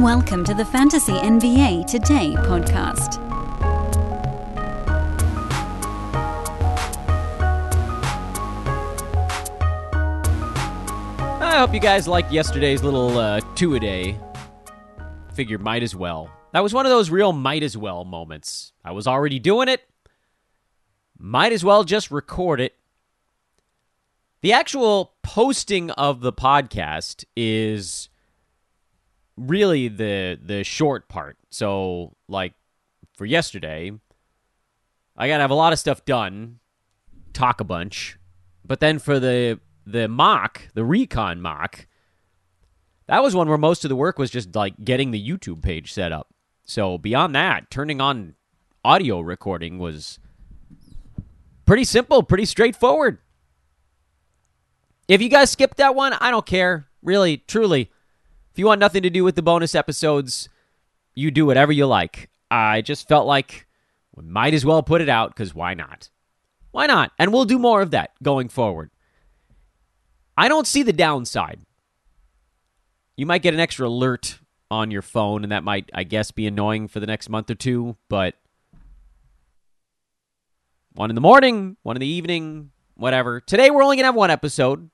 Welcome to the Fantasy NBA Today podcast. I hope you guys liked yesterday's little uh, two a day. Figured might as well. That was one of those real might as well moments. I was already doing it. Might as well just record it. The actual posting of the podcast is really the the short part. So, like for yesterday, I got to have a lot of stuff done, talk a bunch. But then for the the mock, the recon mock, that was one where most of the work was just like getting the YouTube page set up. So beyond that, turning on audio recording was pretty simple, pretty straightforward. If you guys skipped that one, I don't care. Really, truly. If you want nothing to do with the bonus episodes, you do whatever you like. I just felt like we might as well put it out because why not? Why not? And we'll do more of that going forward. I don't see the downside. You might get an extra alert on your phone, and that might, I guess, be annoying for the next month or two, but one in the morning, one in the evening, whatever. Today, we're only going to have one episode.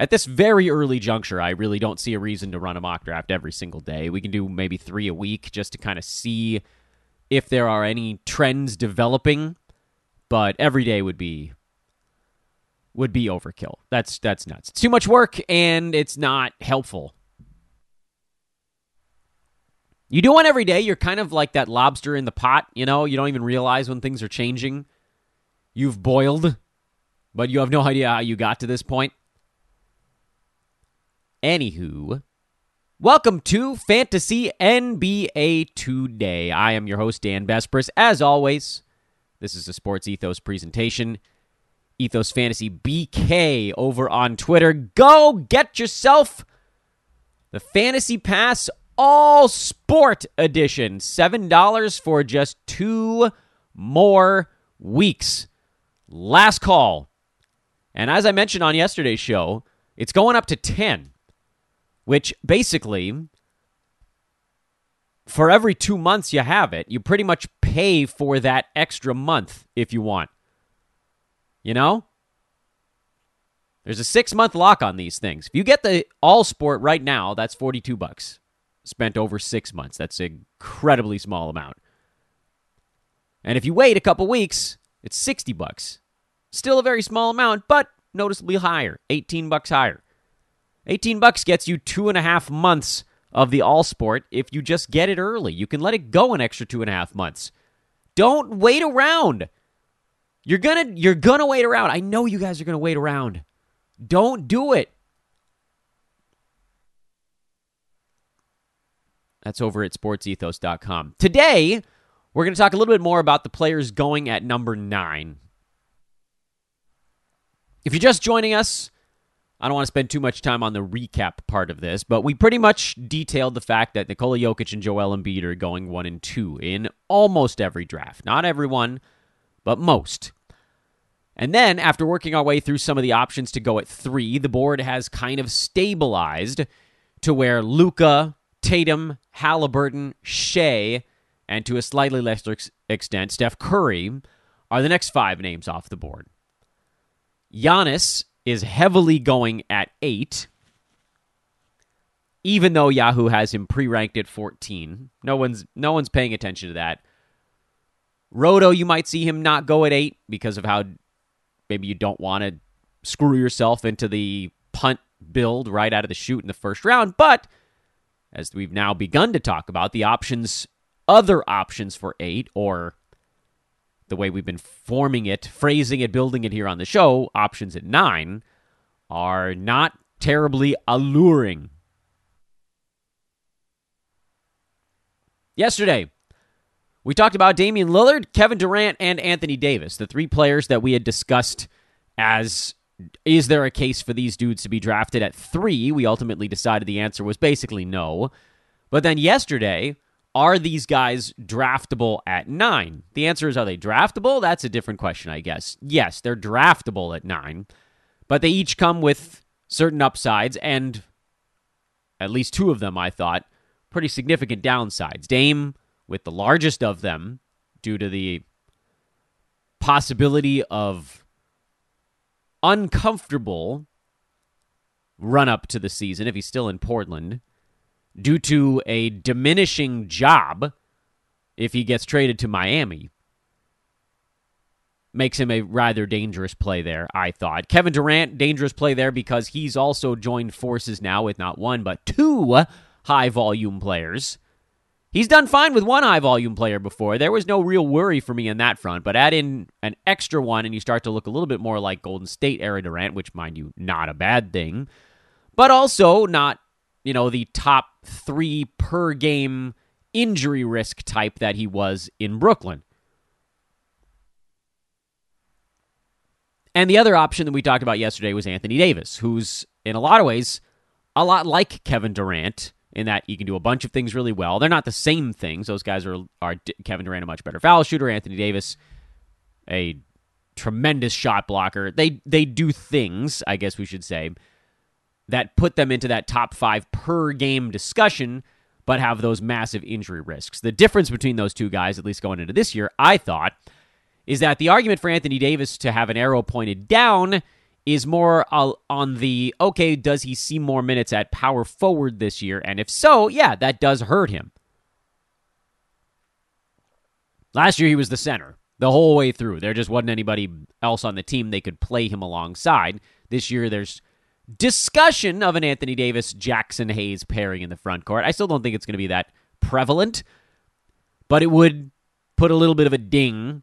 At this very early juncture, I really don't see a reason to run a mock draft every single day. We can do maybe three a week just to kind of see if there are any trends developing, but every day would be would be overkill. That's that's nuts. It's too much work and it's not helpful. You do one every day, you're kind of like that lobster in the pot, you know, you don't even realize when things are changing. You've boiled, but you have no idea how you got to this point. Anywho, welcome to Fantasy NBA Today. I am your host, Dan Besbris. As always, this is a Sports Ethos presentation. Ethos Fantasy BK over on Twitter. Go get yourself the Fantasy Pass All Sport Edition. $7 for just two more weeks. Last call. And as I mentioned on yesterday's show, it's going up to 10, which basically, for every two months you have it, you pretty much pay for that extra month if you want. You know? There's a six month lock on these things. If you get the all sport right now, that's 42 bucks spent over six months. That's an incredibly small amount. And if you wait a couple weeks, it's 60 bucks. Still a very small amount, but noticeably higher. 18 bucks higher. 18 bucks gets you two and a half months of the all sport if you just get it early. You can let it go an extra two and a half months. Don't wait around. You're gonna you're gonna wait around. I know you guys are gonna wait around. Don't do it. That's over at sportsethos.com. Today, we're going to talk a little bit more about the players going at number nine. If you're just joining us, I don't want to spend too much time on the recap part of this, but we pretty much detailed the fact that Nikola Jokic and Joel Embiid are going one and two in almost every draft. Not everyone, but most. And then, after working our way through some of the options to go at three, the board has kind of stabilized to where Luka, Tatum, Halliburton, Shai, and to a slightly lesser extent, Steph Curry are the next five names off the board. Giannis is heavily going at eight, even though Yahoo has him pre-ranked at 14. No one's no one's paying attention to that. Roto, you might see him not go at eight because of how maybe you don't want to screw yourself into the punt build right out of the chute in the first round. But as we've now begun to talk about, the options, other options for eight, or the way we've been forming it, phrasing it, building it here on the show, options at nine, are not terribly alluring. Yesterday, we talked about Damian Lillard, Kevin Durant, and Anthony Davis, the three players that we had discussed as is there a case for these dudes to be drafted at three? We ultimately decided the answer was basically no. But then yesterday, are these guys draftable at nine? The answer is are they draftable? That's a different question, I guess. Yes, they're draftable at nine, but they each come with certain upsides, and at least two of them, I thought, pretty significant downsides. Dame, with the largest of them, due to the possibility of uncomfortable run up to the season if he's still in Portland, due to a diminishing job if he gets traded to Miami makes him a rather dangerous play there, I thought. Kevin Durant, dangerous play there because he's also joined forces now with not one, but two high volume players. He's done fine with one high volume player before. There was no real worry for me on that front, but add in an extra one and you start to look a little bit more like Golden State era Durant, which, mind you, not a bad thing, but also not, you know, the top three per game injury risk type that he was in Brooklyn. And the other option that we talked about yesterday was Anthony Davis, who's in a lot of ways a lot like Kevin Durant in that he can do a bunch of things really well. They're not the same things. Those guys are are Kevin Durant a much better foul shooter, Anthony Davis a tremendous shot blocker. They they do things, I guess we should say, that put them into that top 5 per game discussion but have those massive injury risks. The difference between those two guys at least going into this year, I thought is that the argument for Anthony Davis to have an arrow pointed down is more on the okay, does he see more minutes at power forward this year? And if so, yeah, that does hurt him. Last year, he was the center the whole way through. There just wasn't anybody else on the team they could play him alongside. This year, there's discussion of an Anthony Davis Jaxson Hayes pairing in the front court. I still don't think it's going to be that prevalent, but it would put a little bit of a ding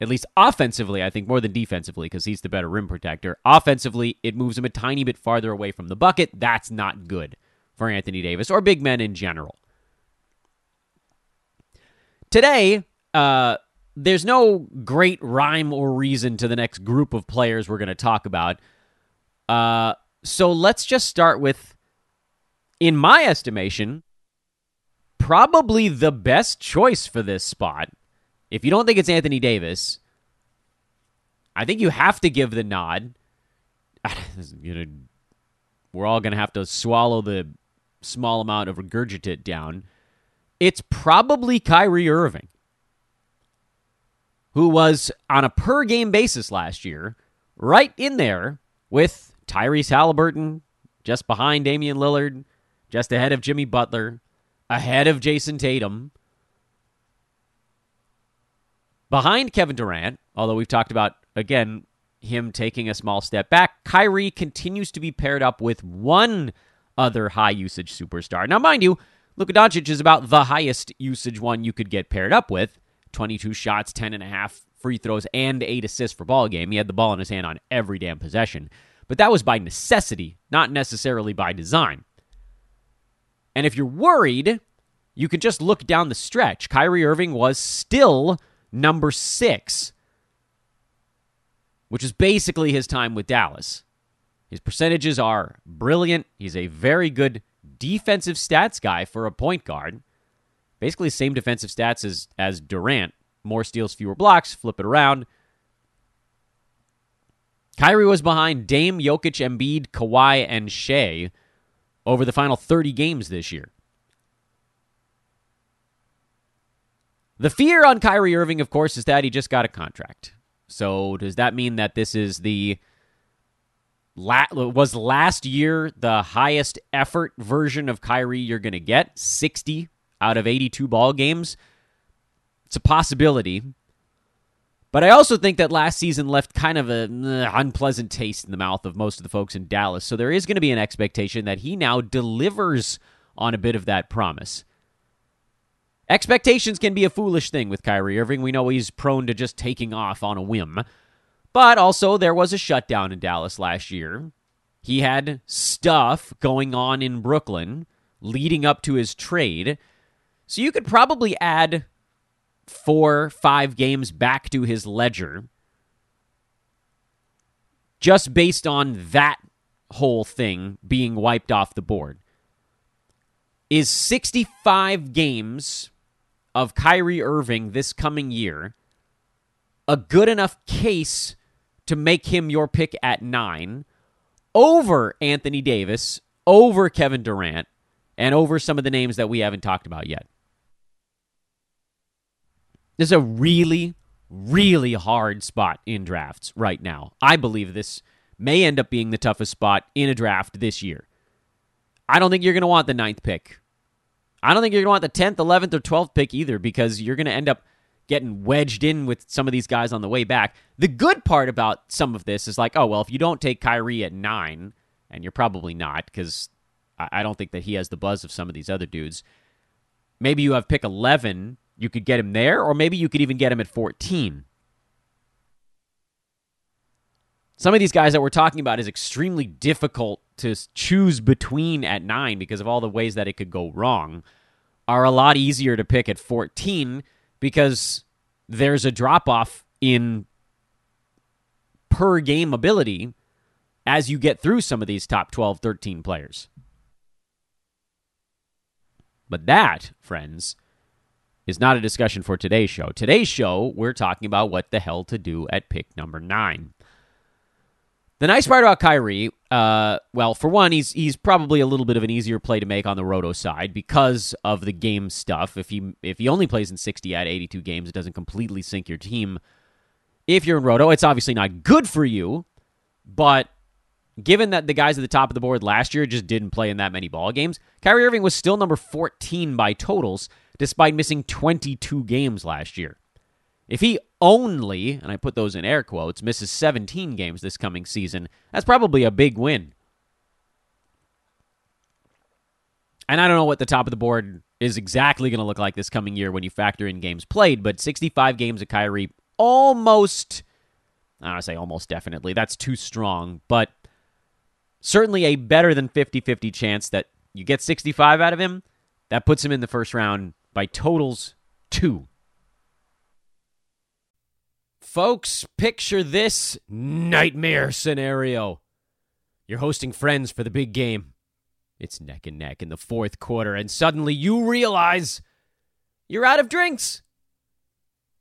at least offensively, I think more than defensively, because he's the better rim protector. Offensively, it moves him a tiny bit farther away from the bucket. That's not good for Anthony Davis or big men in general. Today, uh, there's no great rhyme or reason to the next group of players we're going to talk about. Uh, so let's just start with, in my estimation, probably the best choice for this spot if you don't think it's Anthony Davis, I think you have to give the nod. we're all going to have to swallow the small amount of regurgitate down. It's probably Kyrie Irving, who was on a per game basis last year, right in there with Tyrese Halliburton, just behind Damian Lillard, just ahead of Jimmy Butler, ahead of Jayson Tatum. Behind Kevin Durant, although we've talked about, again, him taking a small step back, Kyrie continues to be paired up with one other high usage superstar. Now, mind you, Luka Doncic is about the highest usage one you could get paired up with 22 shots, 10 and a half free throws, and eight assists for ball game. He had the ball in his hand on every damn possession. But that was by necessity, not necessarily by design. And if you're worried, you can just look down the stretch. Kyrie Irving was still number six, which is basically his time with Dallas. His percentages are brilliant. He's a very good defensive stats guy for a point guard. Basically, same defensive stats as, as Durant. More steals, fewer blocks, flip it around. Kyrie was behind Dame, Jokic, Embiid, Kawhi, and Shai over the final 30 games this year. The fear on Kyrie Irving, of course, is that he just got a contract. So does that mean that this is the was last year the highest effort version of Kyrie you're going to get? 60 out of 82 ball games. It's a possibility. But I also think that last season left kind of an eh, unpleasant taste in the mouth of most of the folks in Dallas. So there is going to be an expectation that he now delivers on a bit of that promise. Expectations can be a foolish thing with Kyrie Irving. We know he's prone to just taking off on a whim. But also, there was a shutdown in Dallas last year. He had stuff going on in Brooklyn leading up to his trade. So you could probably add four, five games back to his ledger just based on that whole thing being wiped off the board. Is 65 games of Kyrie Irving this coming year a good enough case to make him your pick at nine over Anthony Davis, over Kevin Durant, and over some of the names that we haven't talked about yet. This is a really, really hard spot in drafts right now. I believe this may end up being the toughest spot in a draft this year. I don't think you're going to want the ninth pick. I don't think you're going to want the 10th, 11th, or 12th pick either because you're going to end up getting wedged in with some of these guys on the way back. The good part about some of this is like, oh, well, if you don't take Kyrie at nine, and you're probably not because I don't think that he has the buzz of some of these other dudes. Maybe you have pick 11, you could get him there, or maybe you could even get him at 14. Some of these guys that we're talking about is extremely difficult to choose between at nine because of all the ways that it could go wrong, are a lot easier to pick at 14 because there's a drop off in per game ability as you get through some of these top 12, 13 players. But that, friends, is not a discussion for today's show. Today's show, we're talking about what the hell to do at pick number nine. The nice part about Kyrie, uh, well, for one, he's he's probably a little bit of an easier play to make on the roto side because of the game stuff. If he if he only plays in sixty out of eighty two games, it doesn't completely sink your team. If you're in roto, it's obviously not good for you, but given that the guys at the top of the board last year just didn't play in that many ball games, Kyrie Irving was still number 14 by totals despite missing 22 games last year. If he only, and I put those in air quotes, misses 17 games this coming season, that's probably a big win. And I don't know what the top of the board is exactly going to look like this coming year when you factor in games played, but 65 games of Kyrie almost, I don't say almost definitely, that's too strong, but certainly a better than 50 50 chance that you get 65 out of him. That puts him in the first round by totals two. Folks, picture this nightmare scenario. You're hosting friends for the big game. It's neck and neck in the fourth quarter, and suddenly you realize you're out of drinks.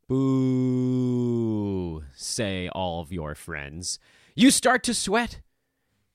Boo, say all of your friends. You start to sweat.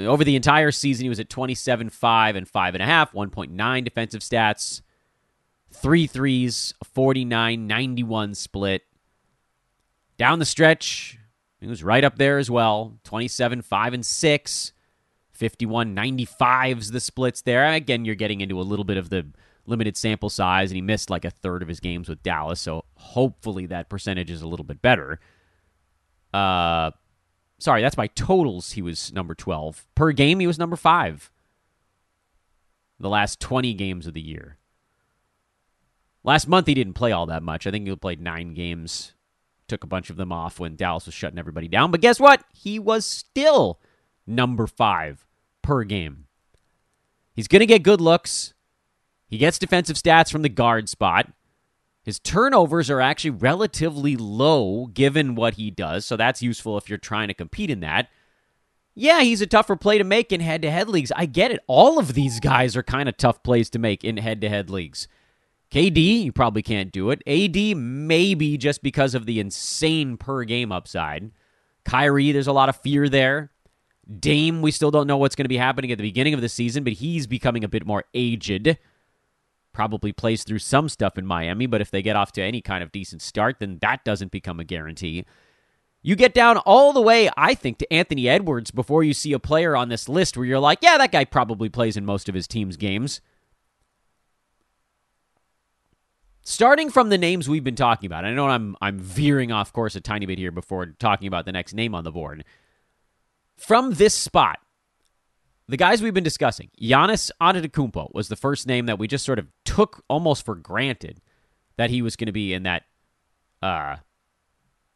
over the entire season, he was at 27, 5, and 5.5, 1.9 defensive stats, three threes, 49 91 split. Down the stretch, he was right up there as well 27, 5, and 6. 51 95s the splits there. Again, you're getting into a little bit of the limited sample size, and he missed like a third of his games with Dallas, so hopefully that percentage is a little bit better. Uh, Sorry, that's by totals. He was number 12. Per game, he was number 5. The last 20 games of the year. Last month, he didn't play all that much. I think he played nine games. Took a bunch of them off when Dallas was shutting everybody down. But guess what? He was still number 5 per game. He's going to get good looks. He gets defensive stats from the guard spot. His turnovers are actually relatively low given what he does, so that's useful if you're trying to compete in that. Yeah, he's a tougher play to make in head to head leagues. I get it. All of these guys are kind of tough plays to make in head to head leagues. KD, you probably can't do it. AD, maybe just because of the insane per game upside. Kyrie, there's a lot of fear there. Dame, we still don't know what's going to be happening at the beginning of the season, but he's becoming a bit more aged probably plays through some stuff in Miami, but if they get off to any kind of decent start, then that doesn't become a guarantee. You get down all the way, I think, to Anthony Edwards before you see a player on this list where you're like, yeah, that guy probably plays in most of his team's games. starting from the names we've been talking about. I know I'm I'm veering off course a tiny bit here before talking about the next name on the board. From this spot, the guys we've been discussing, Giannis Antetokounmpo was the first name that we just sort of took almost for granted that he was going to be in that uh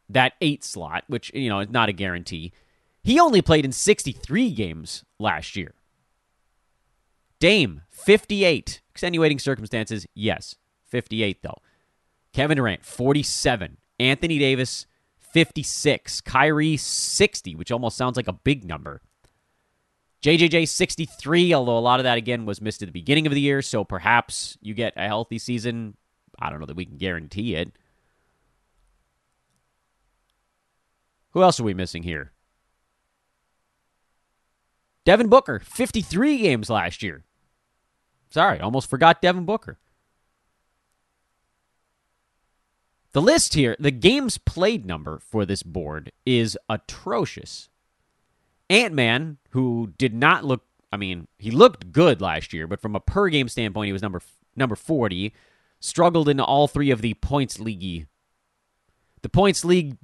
that 8 slot, which you know, is not a guarantee. He only played in 63 games last year. Dame, 58. Extenuating circumstances, yes. 58, though. Kevin Durant, 47. Anthony Davis, 56. Kyrie, 60, which almost sounds like a big number. JJJ, 63, although a lot of that, again, was missed at the beginning of the year, so perhaps you get a healthy season. I don't know that we can guarantee it. Who else are we missing here? Devin Booker, 53 games last year. Sorry, almost forgot Devin Booker. The list here, the games played number for this board is atrocious. Ant Man, who did not look, I mean, he looked good last year, but from a per game standpoint, he was number number 40. Struggled in all three of the points league. The points league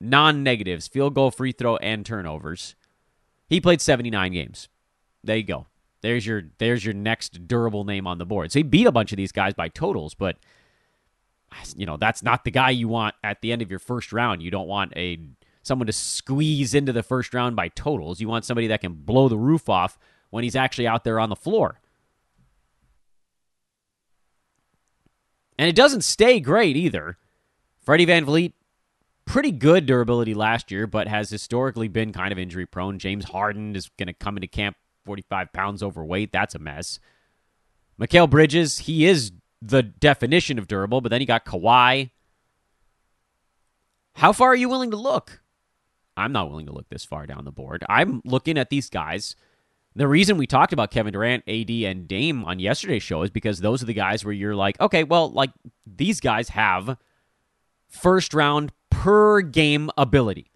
non negatives, field goal, free throw, and turnovers. He played 79 games. There you go. There's your there's your next durable name on the board. So he beat a bunch of these guys by totals, but you know, that's not the guy you want at the end of your first round. You don't want a someone to squeeze into the first round by totals. You want somebody that can blow the roof off when he's actually out there on the floor. And it doesn't stay great either. Freddie VanVleet pretty good durability last year, but has historically been kind of injury prone. James Harden is going to come into camp 45 pounds overweight. That's a mess. Mikal Bridges, he is the definition of durable, but then he got Kawhi. How far are you willing to look? I'm not willing to look this far down the board. I'm looking at these guys. The reason we talked about Kevin Durant, AD, and Dame on yesterday's show is because those are the guys where you're like, okay, well, like these guys have first round per game ability.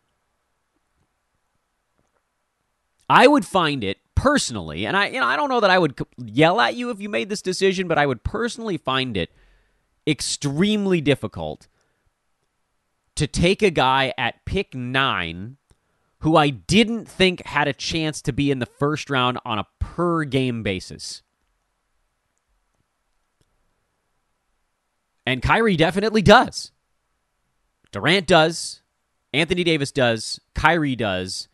I would find it personally, and I you know I don't know that I would yell at you if you made this decision, but I would personally find it extremely difficult to take a guy at pick 9 who I didn't think had a chance to be in the first round on a per game basis. And Kyrie definitely does. Durant does. Anthony Davis does. Kyrie does.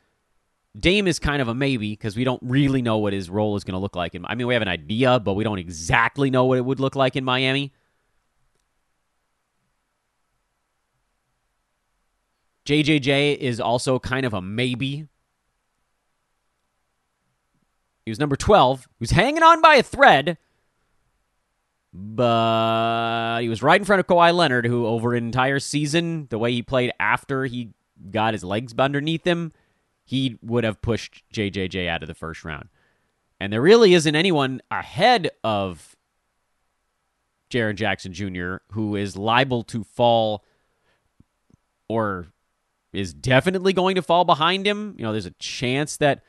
Dame is kind of a maybe because we don't really know what his role is going to look like. I mean, we have an idea, but we don't exactly know what it would look like in Miami. JJJ is also kind of a maybe. He was number 12. He was hanging on by a thread, but he was right in front of Kawhi Leonard, who over an entire season, the way he played after he got his legs underneath him, he would have pushed JJJ out of the first round. And there really isn't anyone ahead of Jaren Jackson Jr. who is liable to fall or is definitely going to fall behind him. You know, there's a chance that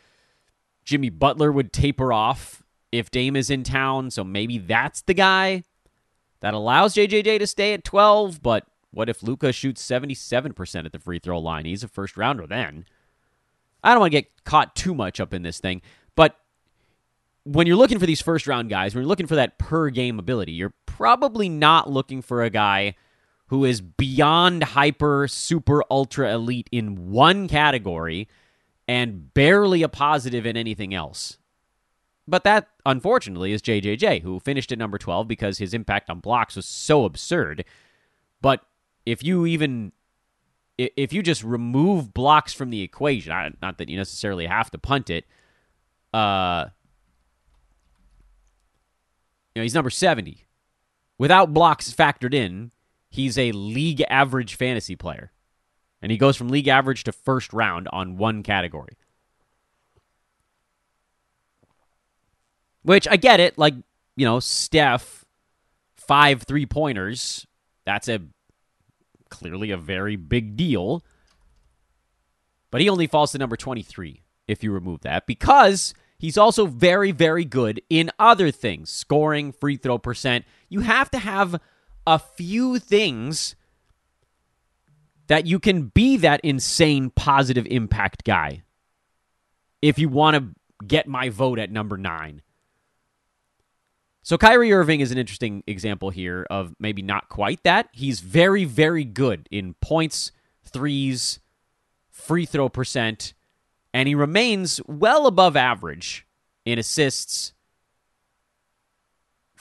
Jimmy Butler would taper off if Dame is in town, so maybe that's the guy that allows JJJ to stay at 12. But what if Luka shoots 77% at the free throw line? He's a first rounder then. I don't want to get caught too much up in this thing, but when you're looking for these first round guys, when you're looking for that per game ability, you're probably not looking for a guy who is beyond hyper, super, ultra elite in one category and barely a positive in anything else. But that, unfortunately, is JJJ, who finished at number 12 because his impact on blocks was so absurd. But if you even if you just remove blocks from the equation, not that you necessarily have to punt it, uh, you know, he's number 70. Without blocks factored in, he's a league average fantasy player. And he goes from league average to first round on one category. Which I get it. Like, you know, Steph, five three pointers. That's a clearly a very big deal. But he only falls to number 23 if you remove that because he's also very, very good in other things scoring, free throw percent. You have to have a few things that you can be that insane positive impact guy if you want to get my vote at number nine. So Kyrie Irving is an interesting example here of maybe not quite that. He's very, very good in points, threes, free throw percent, and he remains well above average in assists.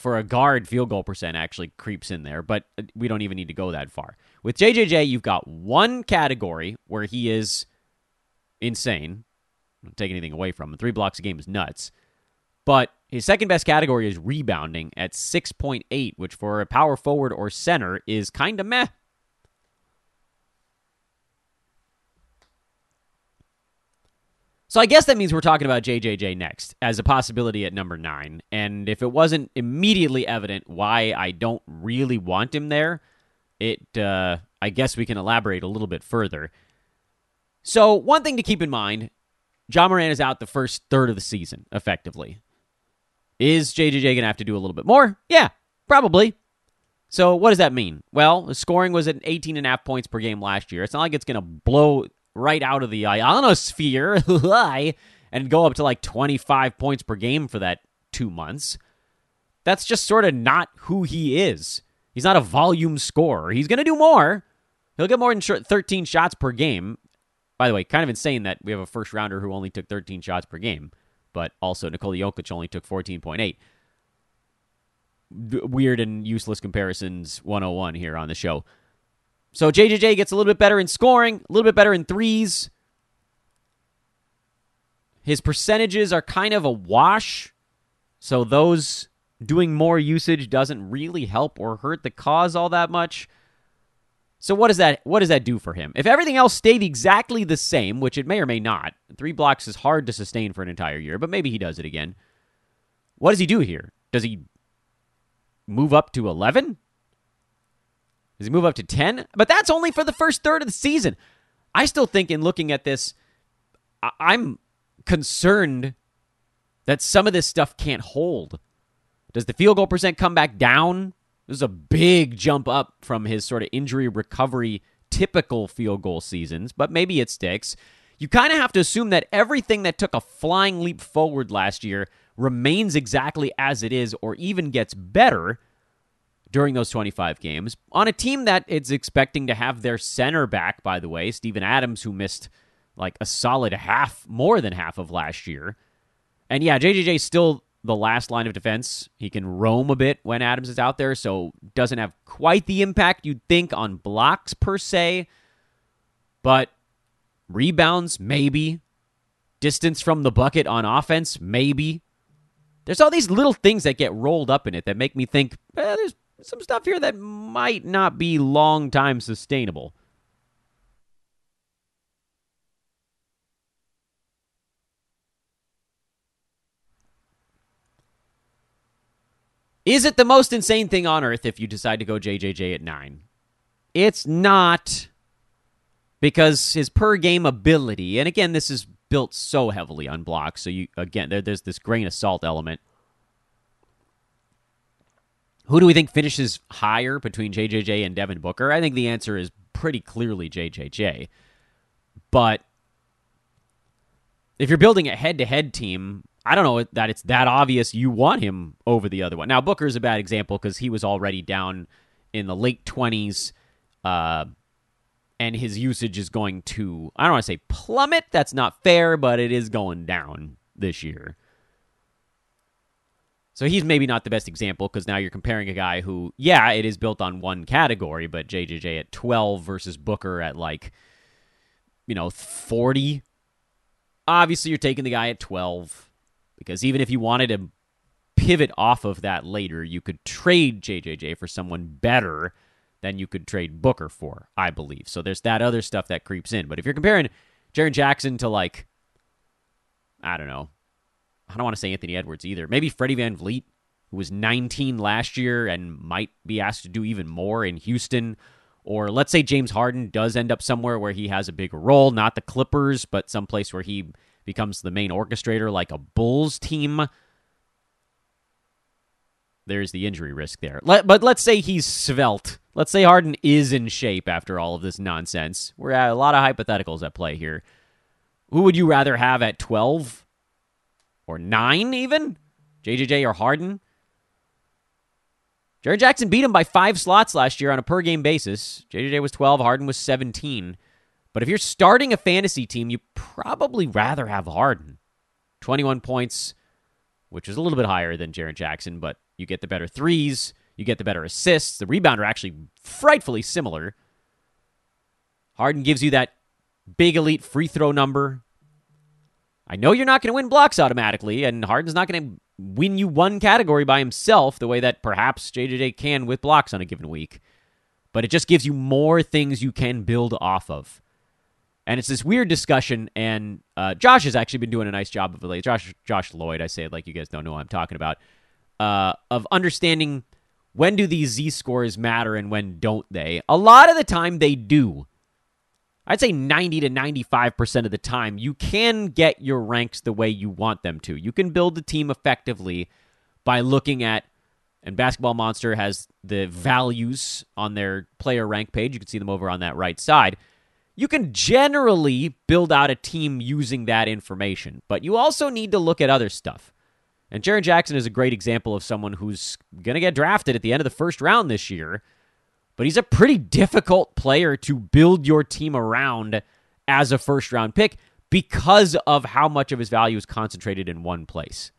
For a guard, field goal percent actually creeps in there, but uh, we don't even need to go that far. With JJJ, you've got one category where he is insane. Don't take anything away from him. Three blocks a game is nuts. But his second best category is rebounding at 6.8, which for a power forward or center is kind of meh. So I guess that means we're talking about JJJ next as a possibility at number nine. And if it wasn't immediately evident why I don't really want him there, it uh, I guess we can elaborate a little bit further. So one thing to keep in mind: Ja Morant is out the first third of the season, effectively. Is JJJ going to have to do a little bit more? Yeah, probably. So what does that mean? Well, scoring was at 18 and a half points per game last year. It's not like it's going to blow right out of the ionosphere and go up to like 25 points per game for that two months. That's just sort of not who he is. He's not a volume scorer. He's going to do more. He'll get more than 13 shots per game. By the way, kind of insane that we have a first rounder who only took 13 shots per game but also Nikola Jokic only took 14.8. Weird and useless comparisons 101 here on the show. So JJJ gets a little bit better in scoring, a little bit better in threes. His percentages are kind of a wash. So those doing more usage doesn't really help or hurt the cause all that much. So what does that what does that do for him? If everything else stayed exactly the same, which it may or may not, three blocks is hard to sustain for an entire year, but maybe he does it again. What does he do here? Does he move up to 11? Does he move up to 10? But that's only for the first third of the season. I still think in looking at this, I'm concerned that some of this stuff can't hold. Does the field goal percent come back down this is a big jump up from his sort of injury recovery typical field goal seasons, but maybe it sticks. You kind of have to assume that everything that took a flying leap forward last year remains exactly as it is or even gets better during those 25 games on a team that is expecting to have their center back, by the way, Steven Adams, who missed like a solid half, more than half of last year. And yeah, JJJ still the last line of defense. He can roam a bit when Adams is out there, so doesn't have quite the impact you'd think on blocks per se. But rebounds, maybe. Distance from the bucket on offense, maybe. There's all these little things that get rolled up in it that make me think eh, there's some stuff here that might not be long time sustainable. Is it the most insane thing on earth if you decide to go JJJ at nine? It's not because his per game ability, and again, this is built so heavily on blocks. So you again, there, there's this grain of salt element. Who do we think finishes higher between JJJ and Devin Booker? I think the answer is pretty clearly JJJ. But if you're building a head-to-head team, I don't know that it's that obvious you want him over the other one. Now Booker's a bad example because he was already down in the late twenties, uh, and his usage is going to I don't want to say plummet. That's not fair, but it is going down this year. So he's maybe not the best example because now you're comparing a guy who, yeah, it is built on one category, but JJJ at 12 versus Booker at like, you know, 40. Obviously, you're taking the guy at 12 because even if you wanted to pivot off of that later, you could trade JJJ for someone better than you could trade Booker for, I believe. So there's that other stuff that creeps in. But if you're comparing Jaren Jackson to like, I don't know, I don't want to say Anthony Edwards either. Maybe Freddie VanVleet, who was 19 last year and might be asked to do even more in Houston. Or let's say James Harden does end up somewhere where he has a bigger role, not the Clippers, but someplace where he becomes the main orchestrator like a Bulls team. there's the injury risk there. Let, but let's say he's svelte. Let's say Harden is in shape after all of this nonsense. We're at a lot of hypotheticals at play here. Who would you rather have at 12 or 9 even? JJJ or Harden? Jaren Jackson beat him by five slots last year on a per game basis. JJJ was 12, Harden was 17. But if you're starting a fantasy team, you probably rather have Harden. 21 points, which is a little bit higher than Jaren Jackson, but you get the better threes, you get the better assists. The rebound are actually frightfully similar. Harden gives you that big elite free throw number. I know you're not going to win blocks automatically, and Harden's not going to win you one category by himself the way that perhaps JJJ can with blocks on a given week. But it just gives you more things you can build off of. And it's this weird discussion, and uh, Josh has actually been doing a nice job of it. Josh, Josh Lloyd, I say it like you guys don't know what I'm talking about, uh, of understanding when do these Z scores matter and when don't they. A lot of the time they do. I'd say 90 to 95% of the time, you can get your ranks the way you want them to. You can build the team effectively by looking at, and Basketball Monster has the values on their player rank page. You can see them over on that right side. You can generally build out a team using that information, but you also need to look at other stuff. And Jaren Jackson is a great example of someone who's going to get drafted at the end of the first round this year but he's a pretty difficult player to build your team around as a first round pick because of how much of his value is concentrated in one place.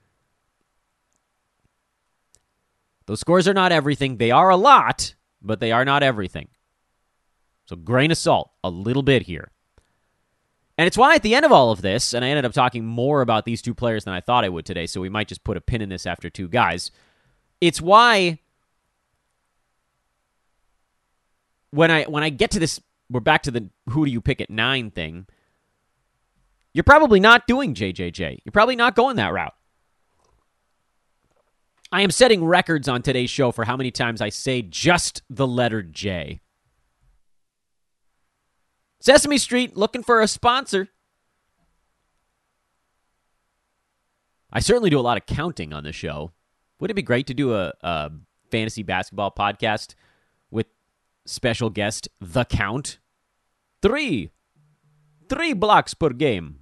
Those scores are not everything. They are a lot, but they are not everything. So, grain of salt, a little bit here. And it's why at the end of all of this, and I ended up talking more about these two players than I thought I would today, so we might just put a pin in this after two guys. It's why when I when I get to this, we're back to the who do you pick at nine thing. You're probably not doing JJJ. You're probably not going that route. I am setting records on today's show for how many times I say just the letter J. Sesame Street looking for a sponsor. I certainly do a lot of counting on the show. Would it be great to do a, a fantasy basketball podcast special guest, The Count. Three. Three blocks per game.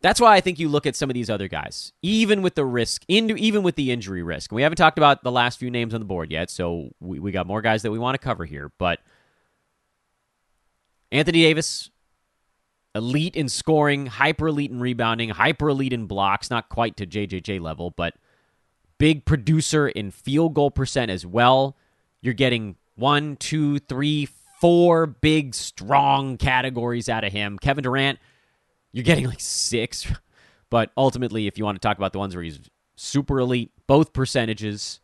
That's why I think you look at some of these other guys, even with the risk, even with the injury risk. We haven't talked about the last few names on the board yet, so we, we got more guys that we want to cover here. But Anthony Davis, elite in scoring, hyper elite in rebounding, hyper elite in blocks, not quite to JJJ level, but big producer in field goal percent as well. You're getting one, two, three, four big, strong categories out of him. Kevin Durant, you're getting like six. But ultimately, if you want to talk about the ones where he's super elite, both percentages,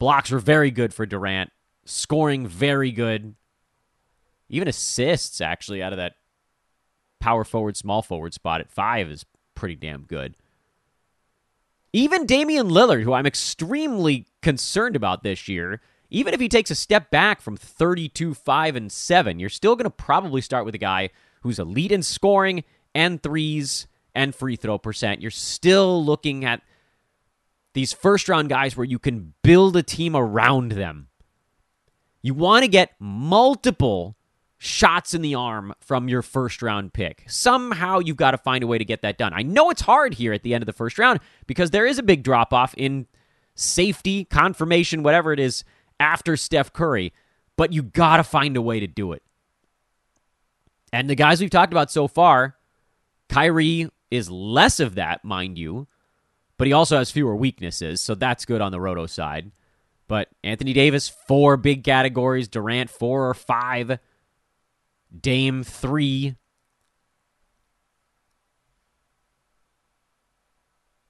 blocks were very good for Durant, scoring very good, even assists actually out of that power forward, small forward spot at five is pretty damn good. Even Damian Lillard, who I'm extremely concerned about this year, even if he takes a step back from 32, 5, and 7, you're still going to probably start with a guy who's elite in scoring and threes and free throw percent. You're still looking at these first round guys where you can build a team around them. You want to get multiple shots in the arm from your first round pick. Somehow you've got to find a way to get that done. I know it's hard here at the end of the first round because there is a big drop off in safety, confirmation, whatever it is after Steph Curry, but you got to find a way to do it. And the guys we've talked about so far, Kyrie is less of that, mind you, but he also has fewer weaknesses, so that's good on the roto side. But Anthony Davis, four big categories, Durant, four or five. Dame 3.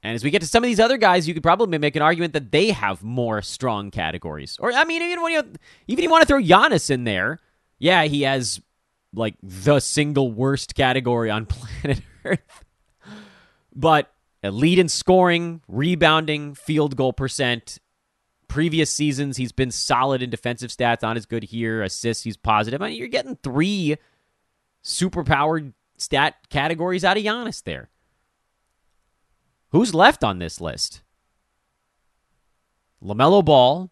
And as we get to some of these other guys, you could probably make an argument that they have more strong categories. Or I mean, even when you even you want to throw Giannis in there, yeah, he has like the single worst category on planet Earth. But elite in scoring, rebounding, field goal percent, previous seasons, he's been solid in defensive stats, on as good here. Assists, he's positive. I mean, you're getting three superpowered stat categories out of Giannis there. Who's left on this list? LaMelo Ball,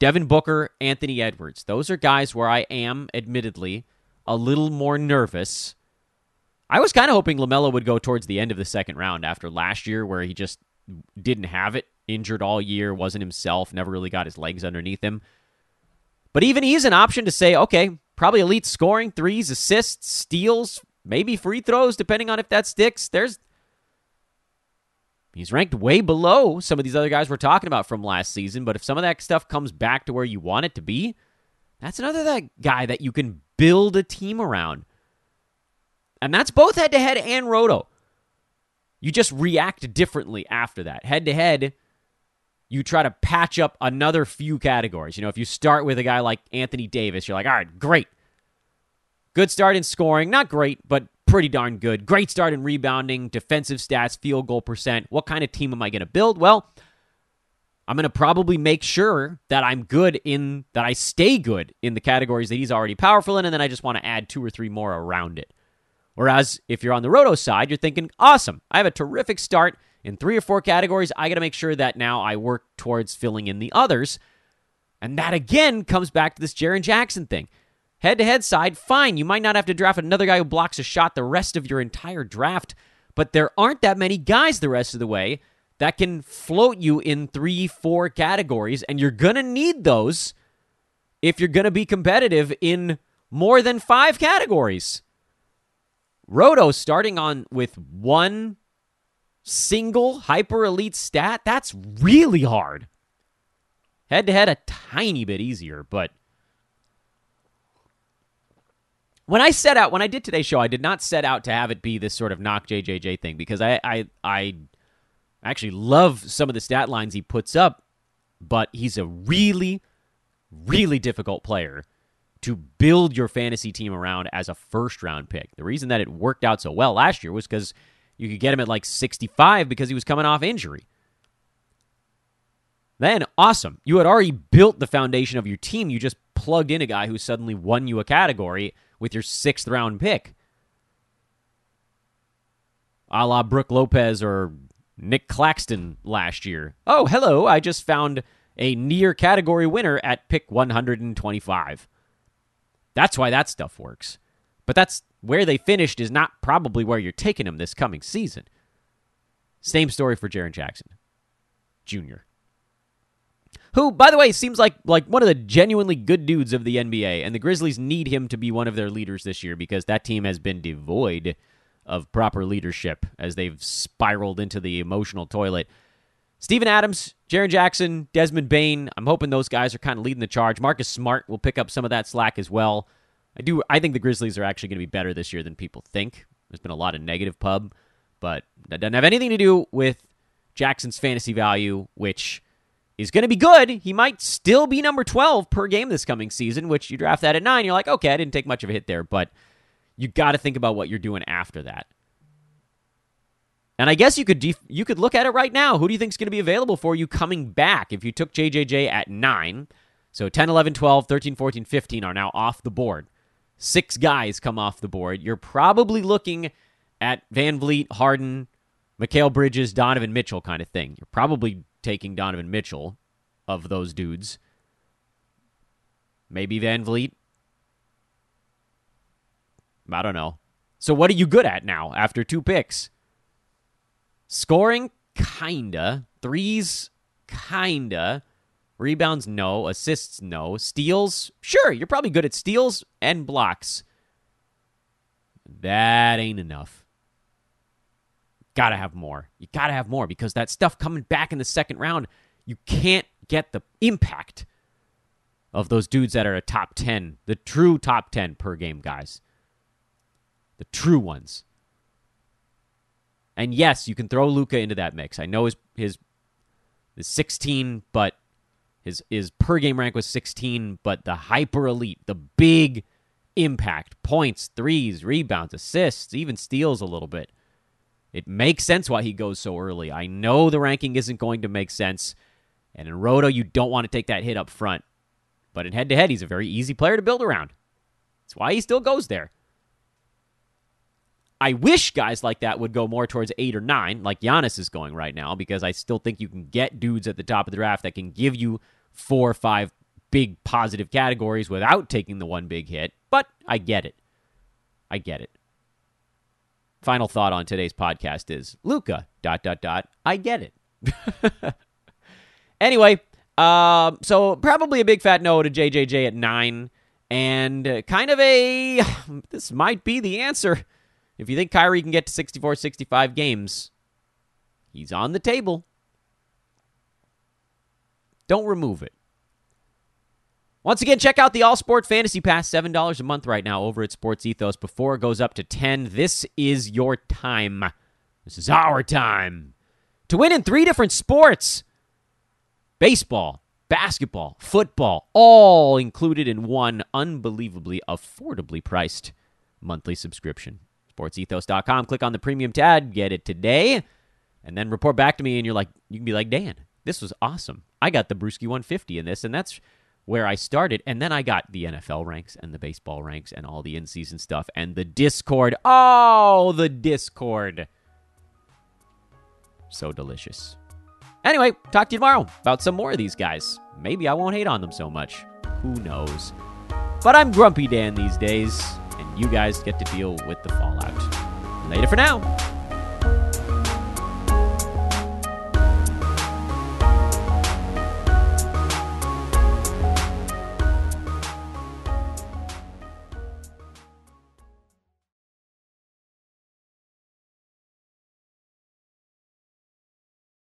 Devin Booker, Anthony Edwards. Those are guys where I am, admittedly, a little more nervous. I was kind of hoping LaMelo would go towards the end of the second round after last year, where he just didn't have it, injured all year, wasn't himself, never really got his legs underneath him. But even he's an option to say, okay, probably elite scoring, threes, assists, steals, maybe free throws, depending on if that sticks. There's he's ranked way below some of these other guys we're talking about from last season. But if some of that stuff comes back to where you want it to be, that's another that guy that you can build a team around. And that's both head to head and roto. You just react differently after that. Head to head, you try to patch up another few categories. You know, if you start with a guy like Anthony Davis, you're like, all right, great. Good start in scoring. Not great, but pretty darn good. Great start in rebounding, defensive stats, field goal percent. What kind of team am I going to build? Well, I'm going to probably make sure that I'm good in, that I stay good in the categories that he's already powerful in, and then I just want to add two or three more around it. Whereas if you're on the roto side, you're thinking, awesome, I have a terrific start in three or four categories. I got to make sure that now I work towards filling in the others. And that again comes back to this Jaren Jackson thing. Head to head side, fine. You might not have to draft another guy who blocks a shot the rest of your entire draft, but there aren't that many guys the rest of the way that can float you in three, four categories, and you're going to need those if you're going to be competitive in more than five categories. Roto starting on with one single hyper elite stat, that's really hard. Head to head, a tiny bit easier, but when I set out, when I did today's show, I did not set out to have it be this sort of knock JJJ thing because I, I, I actually love some of the stat lines he puts up, but he's a really, really difficult player to build your fantasy team around as a first round pick. The reason that it worked out so well last year was because you could get him at like 65 because he was coming off injury. Then, awesome. You had already built the foundation of your team. You just plugged in a guy who suddenly won you a category with your sixth round pick. A la Brook Lopez or Nick Claxton last year. Oh, hello. I just found a near category winner at pick 125. That's why that stuff works. But that's where they finished is not probably where you're taking them this coming season. Same story for Jaren Jackson Jr. Who, by the way, seems like like one of the genuinely good dudes of the NBA, and the Grizzlies need him to be one of their leaders this year because that team has been devoid of proper leadership as they've spiraled into the emotional toilet. Steven Adams, Jaren Jackson, Desmond Bane, I'm hoping those guys are kind of leading the charge. Marcus Smart will pick up some of that slack as well. I do. I think the Grizzlies are actually going to be better this year than people think. There's been a lot of negative pub, but that doesn't have anything to do with Jackson's fantasy value, which is going to be good. He might still be number 12 per game this coming season, which you draft that at nine. You're like, okay, I didn't take much of a hit there, but you got to think about what you're doing after that. And I guess you could def- you could look at it right now. Who do you think is going to be available for you coming back if you took JJJ at 9? So 10, 11, 12, 13, 14, 15 are now off the board six guys come off the board, you're probably looking at VanVleet, Harden, Mikal Bridges, Donovan Mitchell kind of thing. You're probably taking Donovan Mitchell of those dudes. Maybe VanVleet. I don't know. So what are you good at now after two picks? Scoring, kinda. Threes, kinda. Rebounds, no. Assists, no. Steals, sure, you're probably good at steals and blocks. That ain't enough. Gotta have more. You gotta have more because that stuff coming back in the second round, you can't get the impact of those dudes that are a top 10, the true top 10 per game guys. The true ones. And yes, you can throw Luka into that mix. I know his his, his 16, but his his per game rank was 16, but the hyper elite, the big impact, points, threes, rebounds, assists, even steals a little bit. It makes sense why he goes so early. I know the ranking isn't going to make sense. And in Roto, you don't want to take that hit up front. But in head to head, he's a very easy player to build around. That's why he still goes there. I wish guys like that would go more towards eight or nine, like Giannis is going right now, because I still think you can get dudes at the top of the draft that can give you four or five big positive categories without taking the one big hit. But I get it. I get it. Final thought on today's podcast is Luka dot, dot, dot. I get it. anyway, um, so probably a big fat no to JJJ at nine. And uh, kind of a, this might be the answer. If you think Kyrie can get to 64, 65 games, he's on the table. Don't remove it. Once again, check out the All Sport Fantasy Pass, $7 a month right now over at Sports Ethos before it goes up to 10 This is your time. This is our time to win in three different sports baseball, basketball, football, all included in one unbelievably affordably priced monthly subscription. SportsEthos.com, click on the premium tab, get it today, and then report back to me. And you're like, you can be like, Dan, this was awesome. I got the Brewski 150 in this, and that's where I started. And then I got the NFL ranks and the baseball ranks and all the in season stuff and the Discord. Oh, the Discord. So delicious. Anyway, talk to you tomorrow about some more of these guys. Maybe I won't hate on them so much. Who knows? But I'm Grumpy Dan these days, you guys get to deal with the fallout. Later for now.